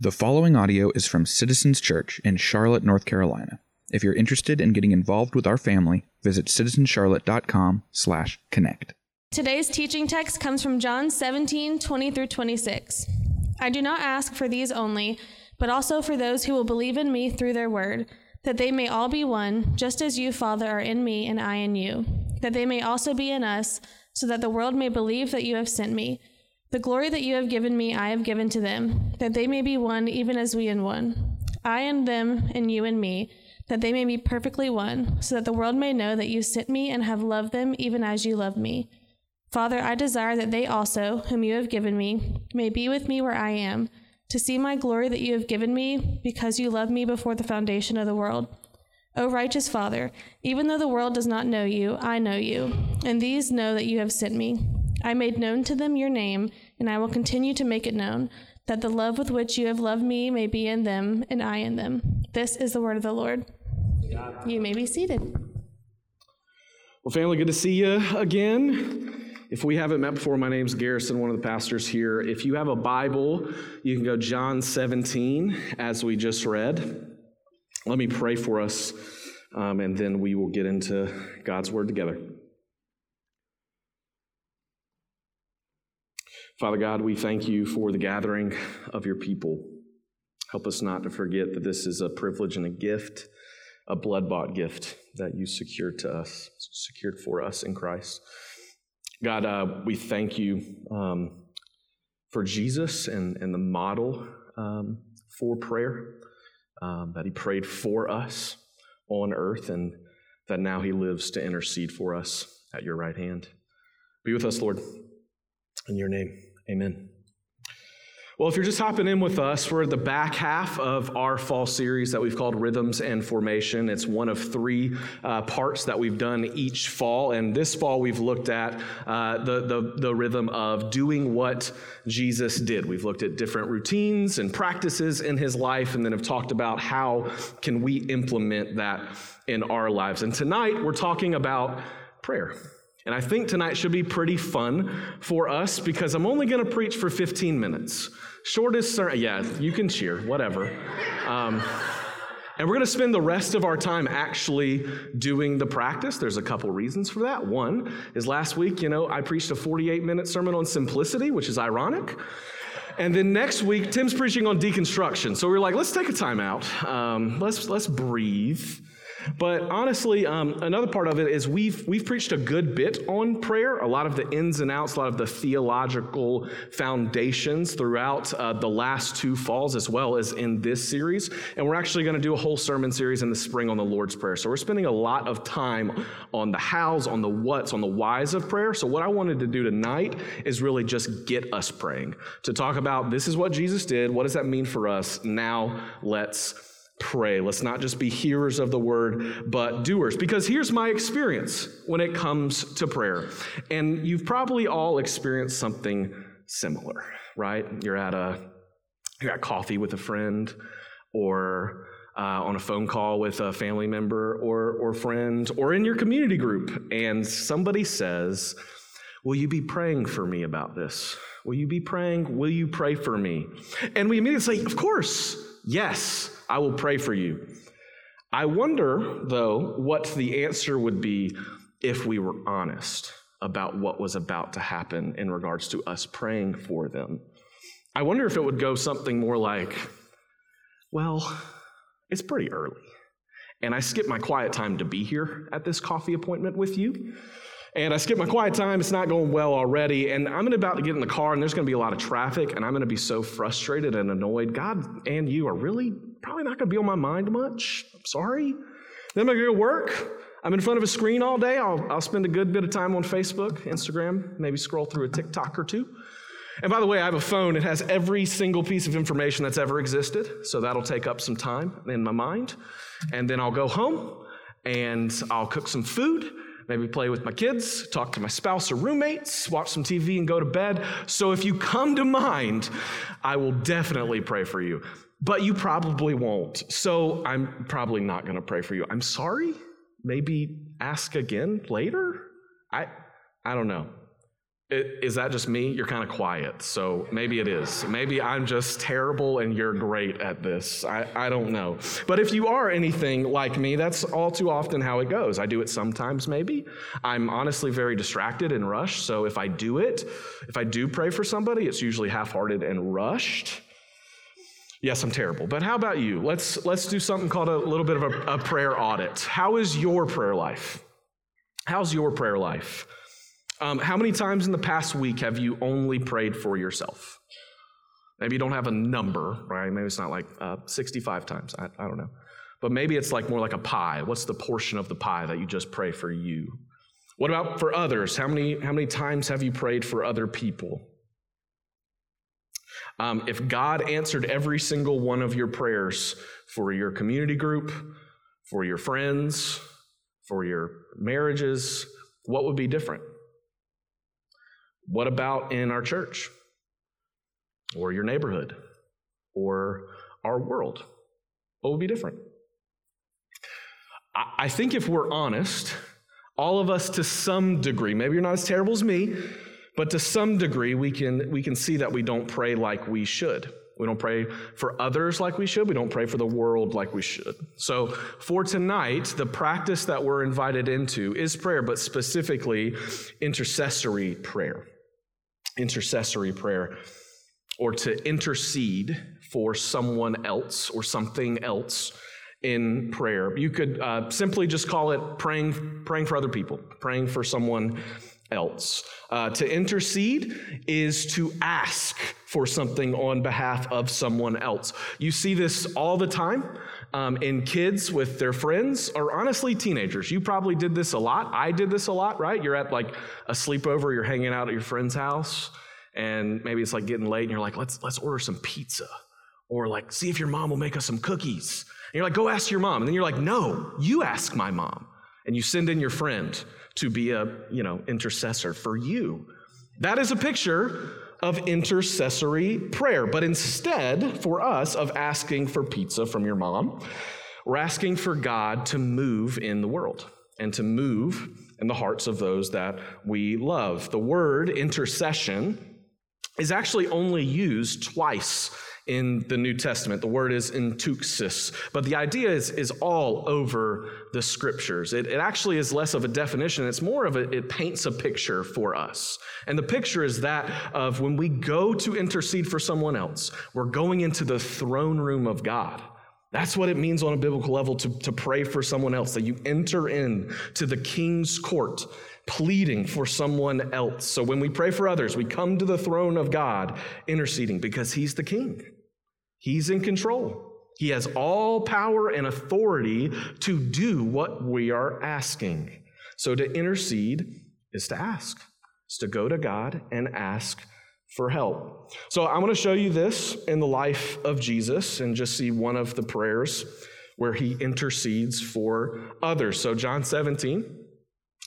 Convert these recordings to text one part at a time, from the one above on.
The following audio is from Citizens Church in Charlotte, North Carolina. If you're interested in getting involved with our family, visit citizenscharlotte.com/connect. Today's teaching text comes from John 17, 20 through 26. I do not ask for these only, but also for those who will believe in me through their word, that they may all be one, just as you, Father, are in me and I in you, that they may also be in us, so that the world may believe that you have sent me. The glory that you have given me, I have given to them, that they may be one, even as we in one. I and them, and you and me, that they may be perfectly one, so that the world may know that you sent me and have loved them, even as you loved me. Father, I desire that they also, whom you have given me, may be with me where I am, to see my glory that you have given me, because you loved me before the foundation of the world. O righteous Father, even though the world does not know you, I know you, and these know that you have sent me. I made known to them your name, and I will continue to make it known, that the love with which you have loved me may be in them, and I in them. This is the word of the Lord. You may be seated. Well, family, good to see you again. If we haven't met before, my name's Garrison, one of the pastors here. If you have a Bible, you can go John 17, as we just read. Let me pray for us, um, and then we will get into God's Word together. Father God, we thank you for the gathering of your people. Help us not to forget that this is a privilege and a gift, a blood bought gift that you secured to us, secured for us in Christ. God, uh, we thank you um, for Jesus and, and the model um, for prayer, um, that he prayed for us on earth, and that now he lives to intercede for us at your right hand. Be with us, Lord, in your name. Amen. Well, if you're just hopping in with us, we're at the back half of our fall series that we've called Rhythms and Formation. It's one of three uh, parts that we've done each fall. And this fall, we've looked at uh, the, the, the rhythm of doing what Jesus did. We've looked at different routines and practices in his life, and then have talked about how can we implement that in our lives. And tonight, we're talking about prayer. And I think tonight should be pretty fun for us because I'm only going to preach for 15 minutes. Shortest sermon, yeah, you can cheer, whatever. Um, and we're going to spend the rest of our time actually doing the practice. There's a couple reasons for that. One is last week, you know, I preached a 48 minute sermon on simplicity, which is ironic. And then next week, Tim's preaching on deconstruction. So we're like, let's take a time out. Um, let's, let's breathe. But honestly, um, another part of it is we've, we've preached a good bit on prayer, a lot of the ins and outs, a lot of the theological foundations throughout uh, the last two falls, as well as in this series. And we're actually going to do a whole sermon series in the spring on the Lord's Prayer. So we're spending a lot of time on the hows, on the whats, on the whys of prayer. So what I wanted to do tonight is really just get us praying, to talk about this is what Jesus did. What does that mean for us? Now let's pray. Let's not just be hearers of the word, but doers. Because here's my experience when it comes to prayer. And you've probably all experienced something similar, right? You're at a you're at coffee with a friend or uh, on a phone call with a family member or, or friend or in your community group, and somebody says, Will you be praying for me about this? Will you be praying? Will you pray for me? And we immediately say, Of course, yes. I will pray for you. I wonder, though, what the answer would be if we were honest about what was about to happen in regards to us praying for them. I wonder if it would go something more like, well, it's pretty early, and I skipped my quiet time to be here at this coffee appointment with you and I skipped my quiet time. It's not going well already. And I'm about to get in the car, and there's going to be a lot of traffic, and I'm going to be so frustrated and annoyed. God and you are really probably not going to be on my mind much. I'm sorry. Then I'm going to go work. I'm in front of a screen all day. I'll, I'll spend a good bit of time on Facebook, Instagram, maybe scroll through a TikTok or two. And by the way, I have a phone. It has every single piece of information that's ever existed. So that'll take up some time in my mind. And then I'll go home and I'll cook some food maybe play with my kids, talk to my spouse or roommates, watch some TV, and go to bed. So if you come to mind, I will definitely pray for you. But you probably won't. So I'm probably not going to pray for you. I'm sorry. Maybe ask again later? I I don't know. It, is that just me? You're kind of quiet, so maybe it is. Maybe I'm just terrible and you're great at this. I, I don't know. But if you are anything like me, that's all too often how it goes. I do it sometimes, maybe. I'm honestly very distracted and rushed, so if I do it, if I do pray for somebody, it's usually half hearted and rushed. Yes, I'm terrible. But how about you? Let's, let's do something called a little bit of a, a prayer audit. How is your prayer life? How's your prayer life? Um, how many times in the past week have you only prayed for yourself? Maybe you don't have a number, right? Maybe it's not like uh, 65 times. I, I don't know. But maybe it's like more like a pie. What's the portion of the pie that you just pray for you? What about for others? How many, how many times have you prayed for other people? Um, if God answered every single one of your prayers for your community group, for your friends, for your marriages, what would be different? What about in our church or your neighborhood or our world? What would be different? I think if we're honest, all of us to some degree, maybe you're not as terrible as me, but to some degree, we can, we can see that we don't pray like we should. We don't pray for others like we should. We don't pray for the world like we should. So, for tonight, the practice that we're invited into is prayer, but specifically intercessory prayer intercessory prayer or to intercede for someone else or something else in prayer. You could uh, simply just call it praying, praying for other people, praying for someone else. Uh, to intercede is to ask for something on behalf of someone else. You see this all the time um, in kids with their friends, or honestly, teenagers. You probably did this a lot. I did this a lot, right? You're at like a sleepover, you're hanging out at your friend's house, and maybe it's like getting late, and you're like, let's, let's order some pizza. Or like, see if your mom will make us some cookies. And you're like, go ask your mom. And then you're like, no, you ask my mom. And you send in your friend to be a, you know, intercessor for you. That is a picture of intercessory prayer. But instead, for us, of asking for pizza from your mom, we're asking for God to move in the world and to move in the hearts of those that we love. The word intercession is actually only used twice in the New Testament. The word is enteuxis, but the idea is, is all over the scriptures. It, it actually is less of a definition, it's more of a, it paints a picture for us. And the picture is that of when we go to intercede for someone else, we're going into the throne room of God. That's what it means on a biblical level to, to pray for someone else, that you enter in to the king's court pleading for someone else. So when we pray for others, we come to the throne of God interceding because he's the king. He's in control. He has all power and authority to do what we are asking. So to intercede is to ask, is to go to God and ask for help. So I want to show you this in the life of Jesus and just see one of the prayers where he intercedes for others. So John 17,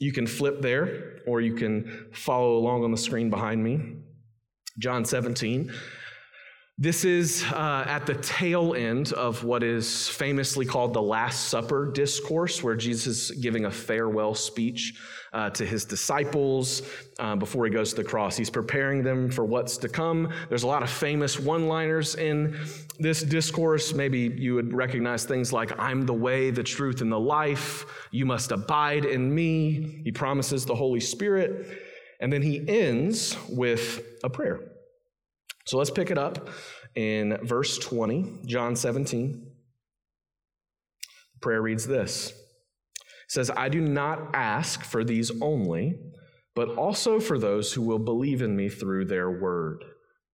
you can flip there or you can follow along on the screen behind me. John 17. This is uh, at the tail end of what is famously called the Last Supper discourse, where Jesus is giving a farewell speech uh, to his disciples uh, before he goes to the cross. He's preparing them for what's to come. There's a lot of famous one liners in this discourse. Maybe you would recognize things like, I'm the way, the truth, and the life. You must abide in me. He promises the Holy Spirit. And then he ends with a prayer. So let's pick it up in verse 20, John 17. The prayer reads this It says, I do not ask for these only, but also for those who will believe in me through their word,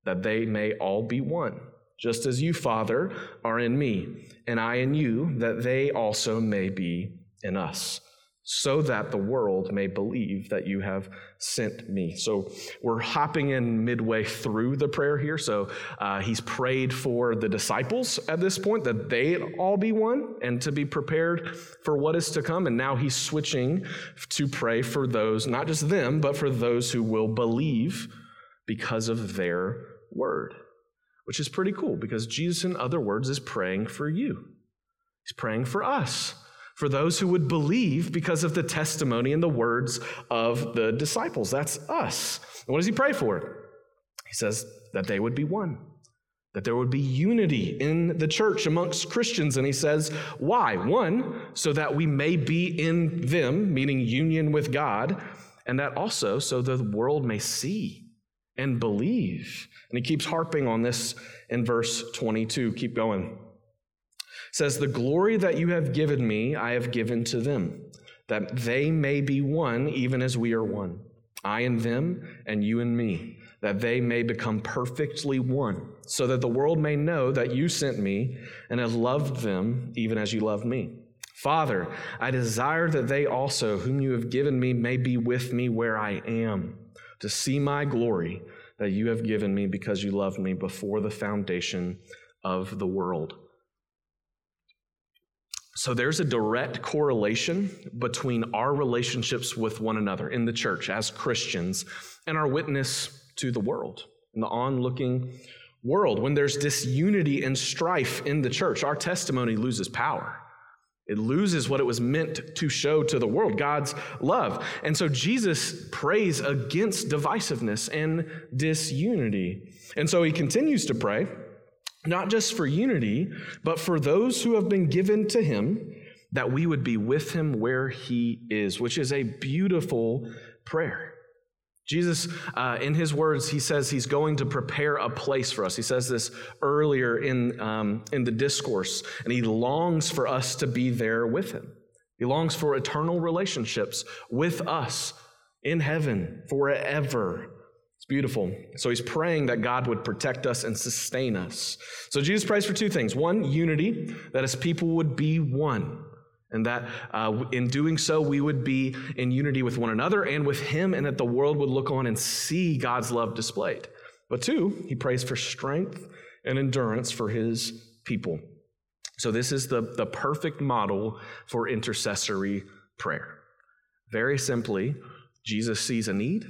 that they may all be one, just as you, Father, are in me, and I in you, that they also may be in us so that the world may believe that you have sent me. So we're hopping in midway through the prayer here. So uh, he's prayed for the disciples at this point that they all be one and to be prepared for what is to come. And now he's switching to pray for those, not just them, but for those who will believe because of their word, which is pretty cool because Jesus, in other words, is praying for you. He's praying for us for those who would believe because of the testimony and the words of the disciples. That's us. And what does he pray for? He says that they would be one, that there would be unity in the church amongst Christians. And he says, why? One, so that we may be in them, meaning union with God, and that also so the world may see and believe. And he keeps harping on this in verse 22. Keep going says, The glory that you have given me, I have given to them, that they may be one, even as we are one. I and them, and you and me, that they may become perfectly one, so that the world may know that you sent me and have loved them, even as you loved me. Father, I desire that they also, whom you have given me, may be with me where I am, to see my glory that you have given me because you loved me before the foundation of the world. So there's a direct correlation between our relationships with one another in the church as Christians and our witness to the world, in the onlooking world. When there's disunity and strife in the church, our testimony loses power. It loses what it was meant to show to the world God's love. And so Jesus prays against divisiveness and disunity. And so he continues to pray not just for unity, but for those who have been given to him, that we would be with him where he is, which is a beautiful prayer. Jesus, uh, in his words, he says he's going to prepare a place for us. He says this earlier in, um, in the discourse, and he longs for us to be there with him. He longs for eternal relationships with us in heaven forever beautiful. So he's praying that God would protect us and sustain us. So Jesus prays for two things one, unity, that his people would be one. And that uh, in doing so, we would be in unity with one another and with him, and that the world would look on and see God's love displayed. But two, he prays for strength and endurance for his people. So, this is the, the perfect model for intercessory prayer. Very simply, Jesus sees a need,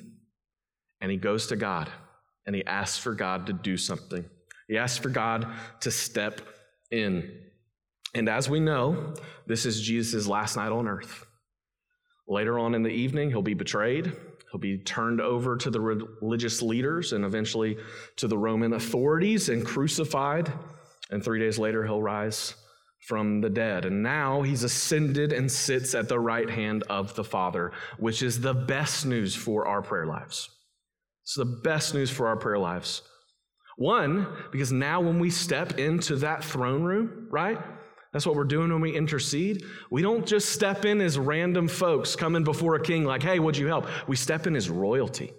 and he goes to God and he asks for God to do something. He asks for God to step in. And as we know, this is Jesus' last night on earth. Later on in the evening, he'll be betrayed. He'll be turned over to the religious leaders and eventually to the Roman authorities and crucified. And three days later, he'll rise from the dead. And now he's ascended and sits at the right hand of the Father, which is the best news for our prayer lives. It's the best news for our prayer lives. One, because now when we step into that throne room, right? That's what we're doing when we intercede. We don't just step in as random folks coming before a king like, hey, would you help? We step in as royalty.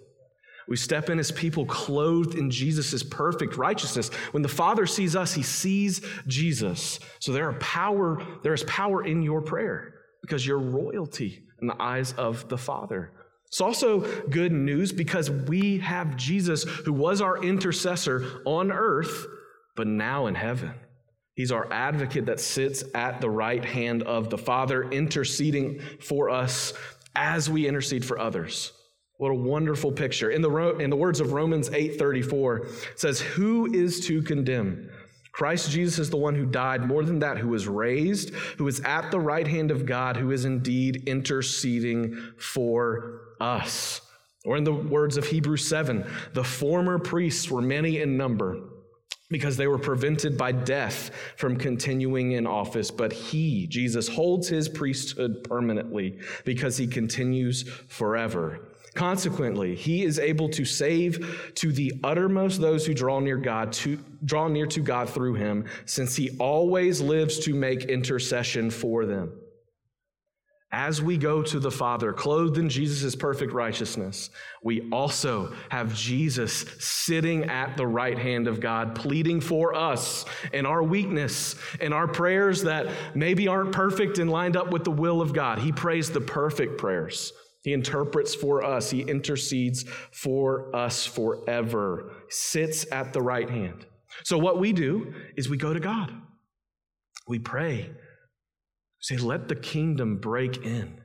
We step in as people clothed in Jesus' perfect righteousness. When the Father sees us, he sees Jesus. So there are power, there is power in your prayer because you're royalty in the eyes of the Father. It's also good news because we have Jesus who was our intercessor on earth, but now in heaven. He's our advocate that sits at the right hand of the Father, interceding for us as we intercede for others. What a wonderful picture. In the, in the words of Romans 8:34, it says, Who is to condemn? Christ Jesus is the one who died, more than that, who was raised, who is at the right hand of God, who is indeed interceding for us. Or in the words of Hebrews 7, the former priests were many in number because they were prevented by death from continuing in office. But he, Jesus, holds his priesthood permanently because he continues forever. Consequently, he is able to save to the uttermost those who draw near God, to draw near to God through him, since he always lives to make intercession for them. As we go to the Father, clothed in Jesus' perfect righteousness, we also have Jesus sitting at the right hand of God, pleading for us in our weakness and our prayers that maybe aren't perfect and lined up with the will of God. He prays the perfect prayers. He interprets for us. He intercedes for us forever, sits at the right hand. So, what we do is we go to God. We pray. Say, let the kingdom break in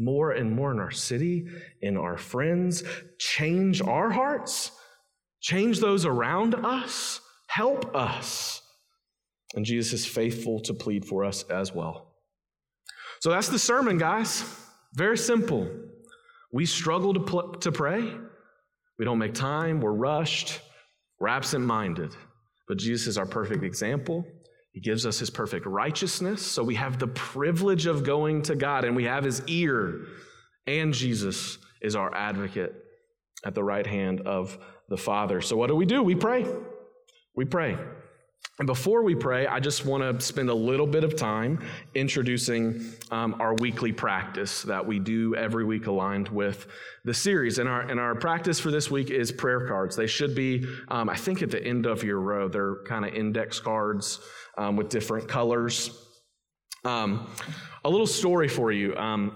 more and more in our city, in our friends, change our hearts, change those around us, help us. And Jesus is faithful to plead for us as well. So that's the sermon, guys. Very simple. We struggle to, pl- to pray. We don't make time. We're rushed. We're absent minded. But Jesus is our perfect example. He gives us his perfect righteousness. So we have the privilege of going to God and we have his ear. And Jesus is our advocate at the right hand of the Father. So what do we do? We pray. We pray. And before we pray, I just want to spend a little bit of time introducing um, our weekly practice that we do every week aligned with the series. And our, and our practice for this week is prayer cards. They should be, um, I think, at the end of your row. They're kind of index cards um, with different colors. Um, a little story for you. Um,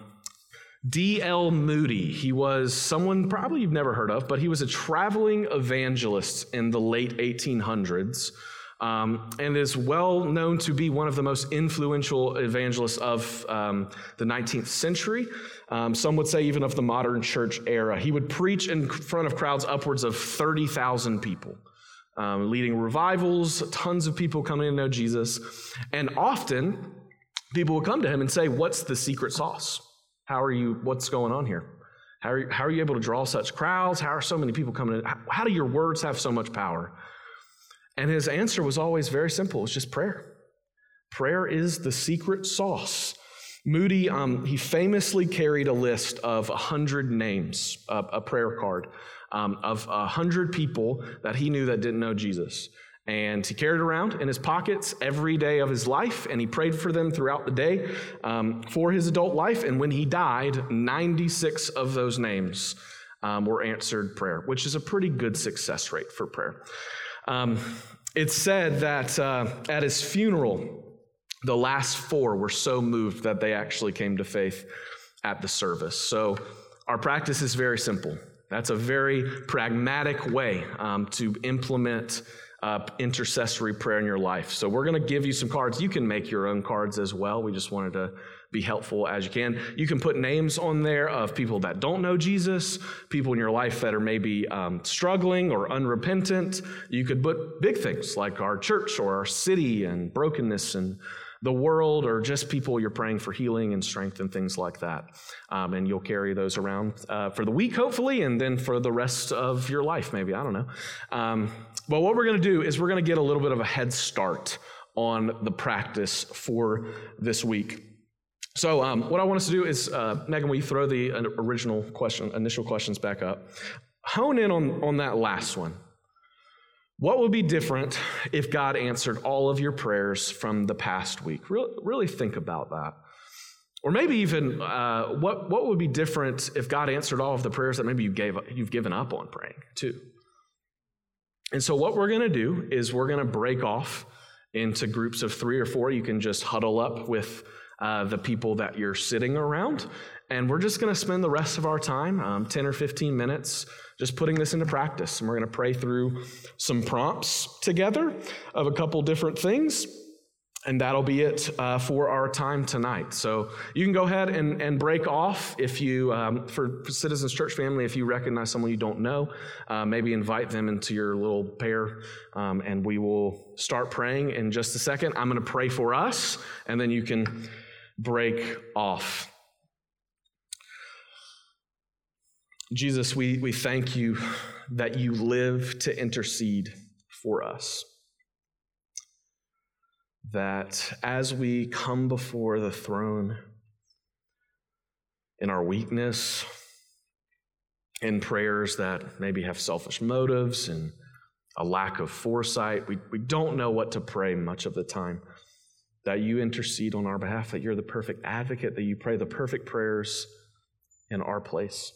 D.L. Moody, he was someone probably you've never heard of, but he was a traveling evangelist in the late 1800s um, and is well known to be one of the most influential evangelists of um, the 19th century. Um, some would say even of the modern church era. He would preach in front of crowds upwards of 30,000 people. Um, leading revivals, tons of people coming to know Jesus. And often, people would come to him and say, What's the secret sauce? How are you, what's going on here? How are you, how are you able to draw such crowds? How are so many people coming in? How, do your words have so much power? And his answer was always very simple it's just prayer. Prayer is the secret sauce. Moody, um, he famously carried a list of 100 names, a prayer card, um, of 100 people that he knew that didn't know Jesus. And he carried around in his pockets every day of his life, and he prayed for them throughout the day um, for his adult life. And when he died, 96 of those names um, were answered prayer, which is a pretty good success rate for prayer. Um, it's said that uh, at his funeral, the last four were so moved that they actually came to faith at the service. So our practice is very simple. That's a very pragmatic way um, to implement uh, intercessory prayer in your life. So we're going to give you some cards. You can make your own cards as well. We just wanted to be helpful as you can. You can put names on there of people that don't know Jesus, people in your life that are maybe um, struggling or unrepentant. You could put big things like our church or our city and brokenness and the world, or just people you're praying for healing and strength and things like that. Um, and you'll carry those around uh, for the week, hopefully, and then for the rest of your life, maybe. I don't know. Um, but what we're going to do is we're going to get a little bit of a head start on the practice for this week. So, um, what I want us to do is, uh, Megan, will you throw the original question, initial questions back up? Hone in on, on that last one. What would be different if God answered all of your prayers from the past week? Really, really think about that. Or maybe even uh, what, what would be different if God answered all of the prayers that maybe you gave, you've given up on praying too? And so, what we're going to do is we're going to break off into groups of three or four. You can just huddle up with uh, the people that you're sitting around. And we're just going to spend the rest of our time, um, 10 or 15 minutes, just putting this into practice. And we're going to pray through some prompts together of a couple different things. And that'll be it uh, for our time tonight. So you can go ahead and, and break off if you, um, for, for, Citizens Church family, if you recognize someone you don't know, uh, maybe invite them into your little pair, um, and we will start praying in just a second. I'm going to pray for us, and then you can break off. Jesus, we, we thank you that you live to intercede for us. That as we come before the throne in our weakness, in prayers that maybe have selfish motives and a lack of foresight, we, we don't know what to pray much of the time that you intercede on our behalf, that you're the perfect advocate, that you pray the perfect prayers in our place.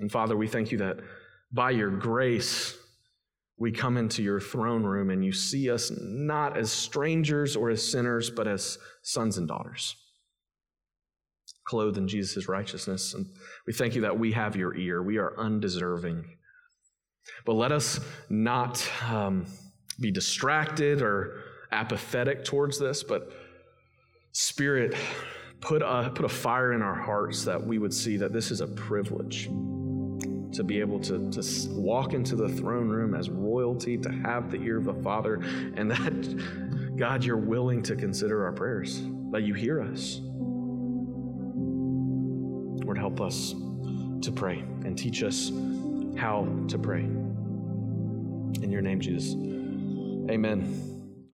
And Father, we thank you that by your grace, we come into your throne room and you see us not as strangers or as sinners, but as sons and daughters, clothed in Jesus' righteousness. And we thank you that we have your ear. We are undeserving. But let us not um, be distracted or apathetic towards this, but Spirit, put a, put a fire in our hearts that we would see that this is a privilege to be able to, to walk into the throne room as royalty, to have the ear of the Father, and that, God, you're willing to consider our prayers, that you hear us. Lord, help us to pray and teach us how to pray. In your name, Jesus. Amen.